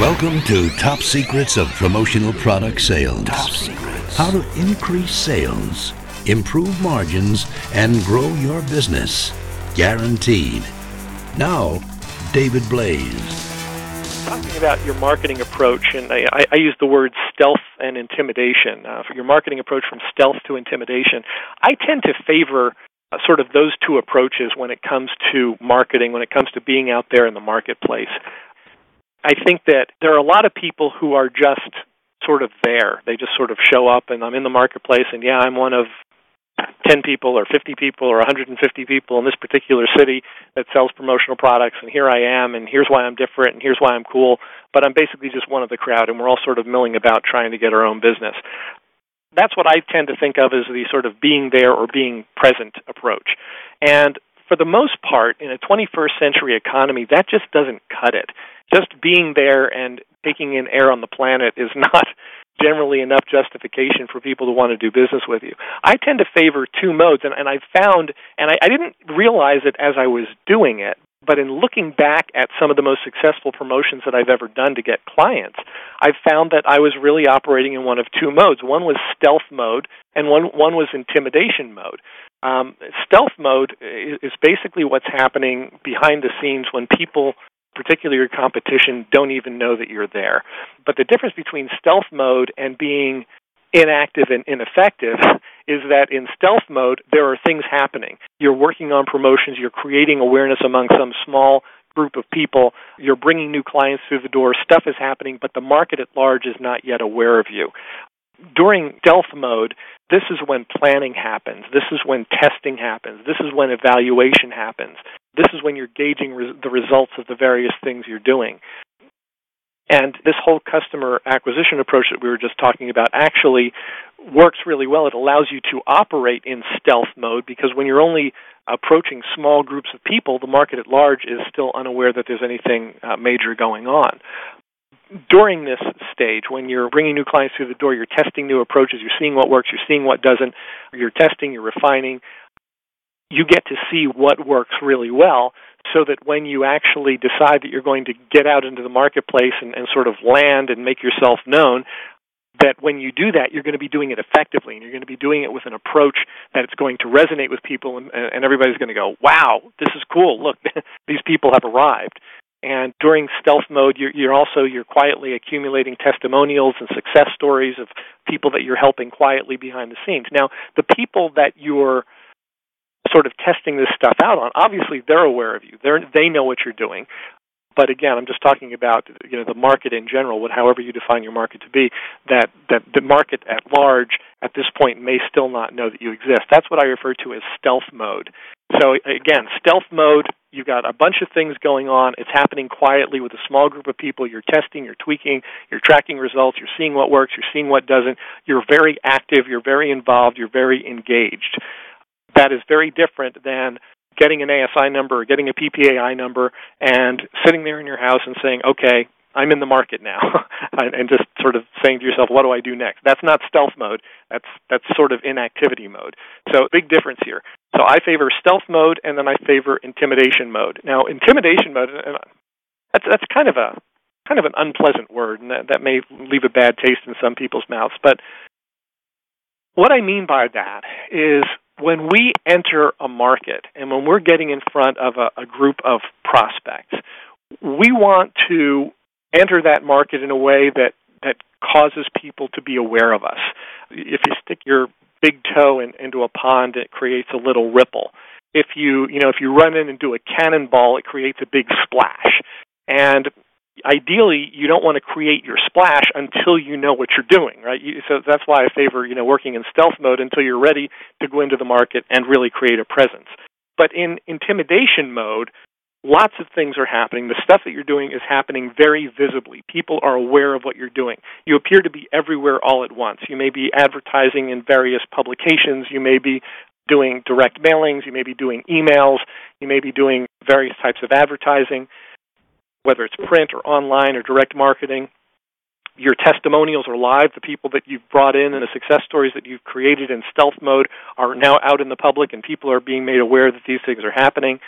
Welcome to Top Secrets of Promotional Product Sales. Top Secrets. How to increase sales, improve margins, and grow your business. Guaranteed. Now, David Blaise Talking about your marketing approach, and I, I use the word stealth and intimidation. Uh, for your marketing approach from stealth to intimidation, I tend to favor uh, sort of those two approaches when it comes to marketing, when it comes to being out there in the marketplace. I think that there are a lot of people who are just sort of there. They just sort of show up, and I'm in the marketplace, and yeah, I'm one of 10 people or 50 people or 150 people in this particular city that sells promotional products and here I am and here's why I'm different and here's why I'm cool but I'm basically just one of the crowd and we're all sort of milling about trying to get our own business that's what I tend to think of as the sort of being there or being present approach. And for the most part, in a 21st century economy, that just doesn't cut it. Just being there and taking in air on the planet is not generally enough justification for people to want to do business with you. I tend to favor two modes, and, and I've found, and I, I didn't realize it as I was doing it, but in looking back at some of the most successful promotions that I've ever done to get clients, I've found that I was really operating in one of two modes. One was stealth mode, and one one was intimidation mode. Um, stealth mode is, is basically what's happening behind the scenes when people particularly your competition, don't even know that you're there. But the difference between stealth mode and being inactive and ineffective is that in stealth mode, there are things happening. You're working on promotions, you're creating awareness among some small group of people, you're bringing new clients through the door, stuff is happening, but the market at large is not yet aware of you. During stealth mode, this is when planning happens. This is when testing happens. This is when evaluation happens. This is when you're gauging the results of the various things you're doing. And this whole customer acquisition approach that we were just talking about actually works really well. It allows you to operate in stealth mode because when you're only approaching small groups of people, the market at large is still unaware that there's anything uh, major going on. During this stage, when you're bringing new clients through the door, you're testing new approaches, you're seeing what works, you're seeing what doesn't, you're testing, you're refining. You get to see what works really well so that when you actually decide that you're going to get out into the marketplace and, and sort of land and make yourself known, that when you do that, you're going to be doing it effectively, and you're going to be doing it with an approach that it's going to resonate with people, and, and everybody's going to go, "Wow, this is cool! Look, these people have arrived." And during stealth mode, you're, you're also you're quietly accumulating testimonials and success stories of people that you're helping quietly behind the scenes. Now, the people that you're sort of testing this stuff out on, obviously they're aware of you. They they know what you're doing. But again, I'm just talking about you know the market in general, what however you define your market to be. That that the market at large at this point may still not know that you exist. That's what I refer to as stealth mode. So again, stealth mode. You've got a bunch of things going on. It's happening quietly with a small group of people. You're testing, you're tweaking, you're tracking results, you're seeing what works, you're seeing what doesn't. You're very active, you're very involved, you're very engaged that is very different than getting an ASI number or getting a PPAI number and sitting there in your house and saying, okay, I'm in the market now, and just sort of saying to yourself, what do I do next? That's not stealth mode. That's that's sort of inactivity mode. So big difference here. So I favor stealth mode, and then I favor intimidation mode. Now, intimidation mode, that's that's kind of a kind of an unpleasant word, and that, that may leave a bad taste in some people's mouths. But what I mean by that is when we enter a market and when we're getting in front of a, a group of prospects, we want to enter that market in a way that, that causes people to be aware of us. If you stick your big toe in, into a pond, it creates a little ripple. If you, you know, if you run in and do a cannonball, it creates a big splash. And ideally you don't want to create your splash until you know what you're doing, right? You, so that's why I favor you know working in stealth mode until you're ready to go into the market and really create a presence. But in intimidation mode, lots of things are happening. The stuff that you're doing is happening very visibly. People are aware of what you're doing. You appear to be everywhere all at once. You may be advertising in various publications. You may be doing direct mailings. You may be doing emails. You may be doing various types of advertising whether it's print or online or direct marketing. Your testimonials are live. The people that you've brought in and the success stories that you've created in stealth mode are now out in the public, and people are being made aware that these things are happening.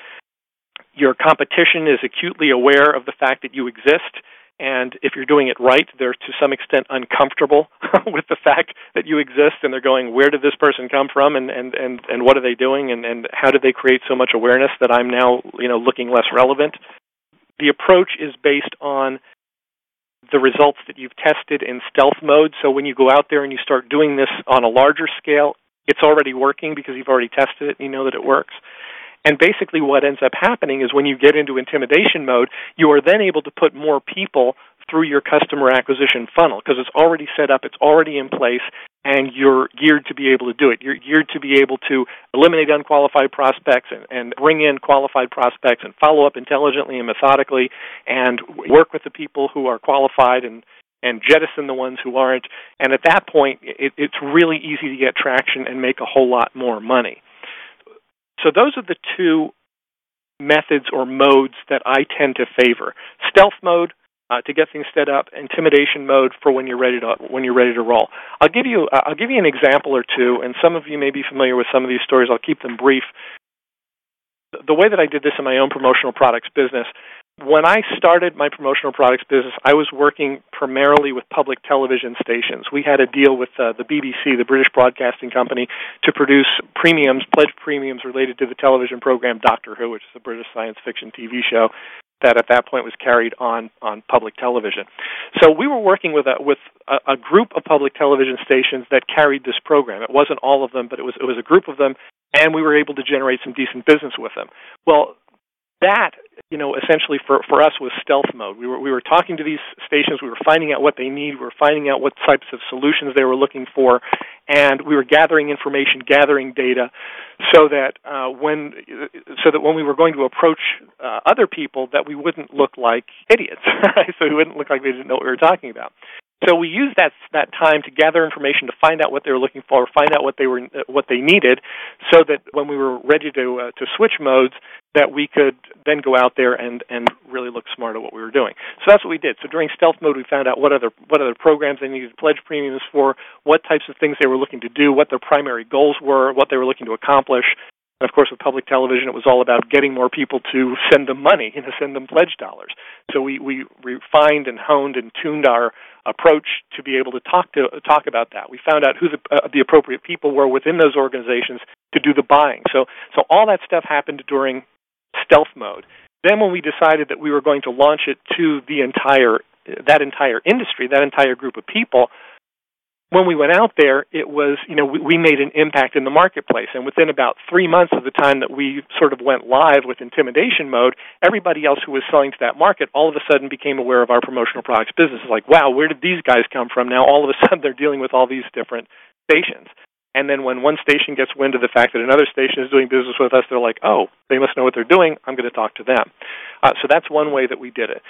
Your competition is acutely aware of the fact that you exist, And if you're doing it right, they're to some extent uncomfortable with the fact that you exist and they're going, where did this person come from and, and, and, and what are they doing and, and how did they create so much awareness that I'm now, you know, looking less relevant? The approach is based on the results that you've tested in stealth mode. So when you go out there and you start doing this on a larger scale, it's already working because you've already tested it and you know that it works. And basically, what ends up happening is when you get into intimidation mode, you are then able to put more people through your customer acquisition funnel because it's already set up, it's already in place, and you're geared to be able to do it. You're geared to be able to eliminate unqualified prospects and, and bring in qualified prospects and follow up intelligently and methodically and work with the people who are qualified and and jettison the ones who aren't. And at that point, it, it's really easy to get traction and make a whole lot more money. So those are the two methods or modes that I tend to favor. Stealth mode uh, to get things set up, intimidation mode for when you're ready to when you're ready to roll. I'll give you uh, I'll give you an example or two, and some of you may be familiar with some of these stories. I'll keep them brief. The way that I did this in my own promotional products business, when I started my promotional products business, I was working primarily with public television stations. We had a deal with uh, the BBC, the British Broadcasting Company, to produce premiums, pledge premiums related to the television program Doctor Who, which is a British science fiction TV show that at that point was carried on on public television. So we were working with a with a, a group of public television stations that carried this program. It wasn't all of them, but it was it was a group of them and we were able to generate some decent business with them. Well, that you know essentially for for us was stealth mode. We were we were talking to these stations we were finding out what they need we were finding out what types of solutions they were looking for and we were gathering information gathering data so that uh, when so that when we were going to approach uh, other people that we wouldn't look like idiots. So we wouldn't look like we didn't know what we were talking about so we used that that time to gather information to find out what they were looking for, find out what they were what they needed, so that when we were ready to uh, to switch modes, that we could then go out there and and really look smart at what we were doing. So that's what we did. So during stealth mode, we found out what other what other programs they needed to pledge premiums for, what types of things they were looking to do, what their primary goals were, what they were looking to accomplish, and of course, with public television, it was all about getting more people to send them money, you know, send them pledge dollars. So we, we refined and honed and tuned our approach to be able to talk to talk about that. We found out who the, uh, the appropriate people were within those organizations to do the buying. So so all that stuff happened during stealth mode. Then when we decided that we were going to launch it to the entire that entire industry, that entire group of people, when we went out there, it was, you know, we, we made an impact in the marketplace. And within about three months of the time that we sort of went live with intimidation mode, everybody else who was selling to that market all of a sudden became aware of our promotional products business. Like, wow, where did these guys come from? Now all of a sudden they're dealing with all these different stations. And then when one station gets wind of the fact that another station is doing business with us, they're like, oh, they must know what they're doing. I'm going to talk to them. Uh, so that's one way that we did it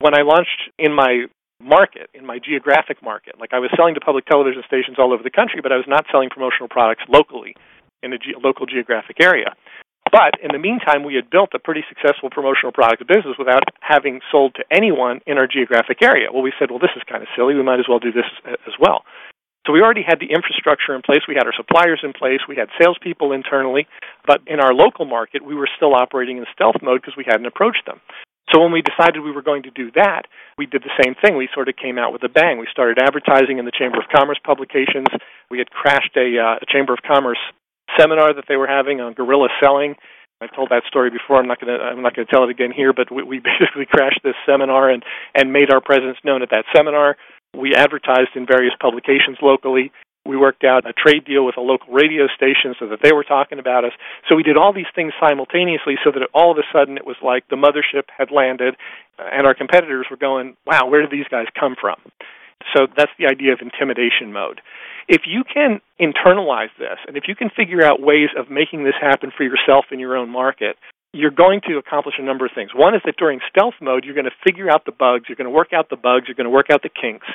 when I launched in my market, in my geographic market. Like I was selling to public television stations all over the country, but I was not selling promotional products locally in a ge- local geographic area. But in the meantime, we had built a pretty successful promotional product business without having sold to anyone in our geographic area. Well, we said, well, this is kind of silly. We might as well do this as well. So we already had the infrastructure in place. We had our suppliers in place. We had salespeople internally. But in our local market, we were still operating in stealth mode because we hadn't approached them. So when we decided we were going to do that, we did the same thing. We sort of came out with a bang. We started advertising in the Chamber of Commerce publications. We had crashed a, uh, a Chamber of Commerce seminar that they were having on guerrilla selling. I've told that story before. I'm not going to I'm not going to tell it again here, but we, we basically crashed this seminar and and made our presence known at that seminar. We advertised in various publications locally. We worked out a trade deal with a local radio station so that they were talking about us. So we did all these things simultaneously so that all of a sudden it was like the mothership had landed and our competitors were going, wow, where did these guys come from? So that's the idea of intimidation mode. If you can internalize this and if you can figure out ways of making this happen for yourself in your own market, you're going to accomplish a number of things. One is that during stealth mode, you're going to figure out the bugs, you're going to work out the bugs, you're going to work out the kinks.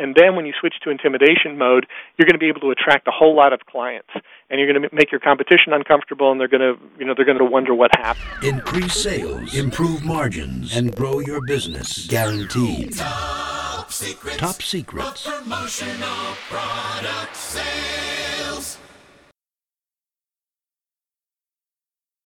And then when you switch to intimidation mode, you're going to be able to attract a whole lot of clients, and you're going to make your competition uncomfortable, and they're going to, you know, they're going to wonder what happened. Increase sales, improve margins, and grow your business. Guaranteed. Top secrets. Top secrets. Promotional product sales.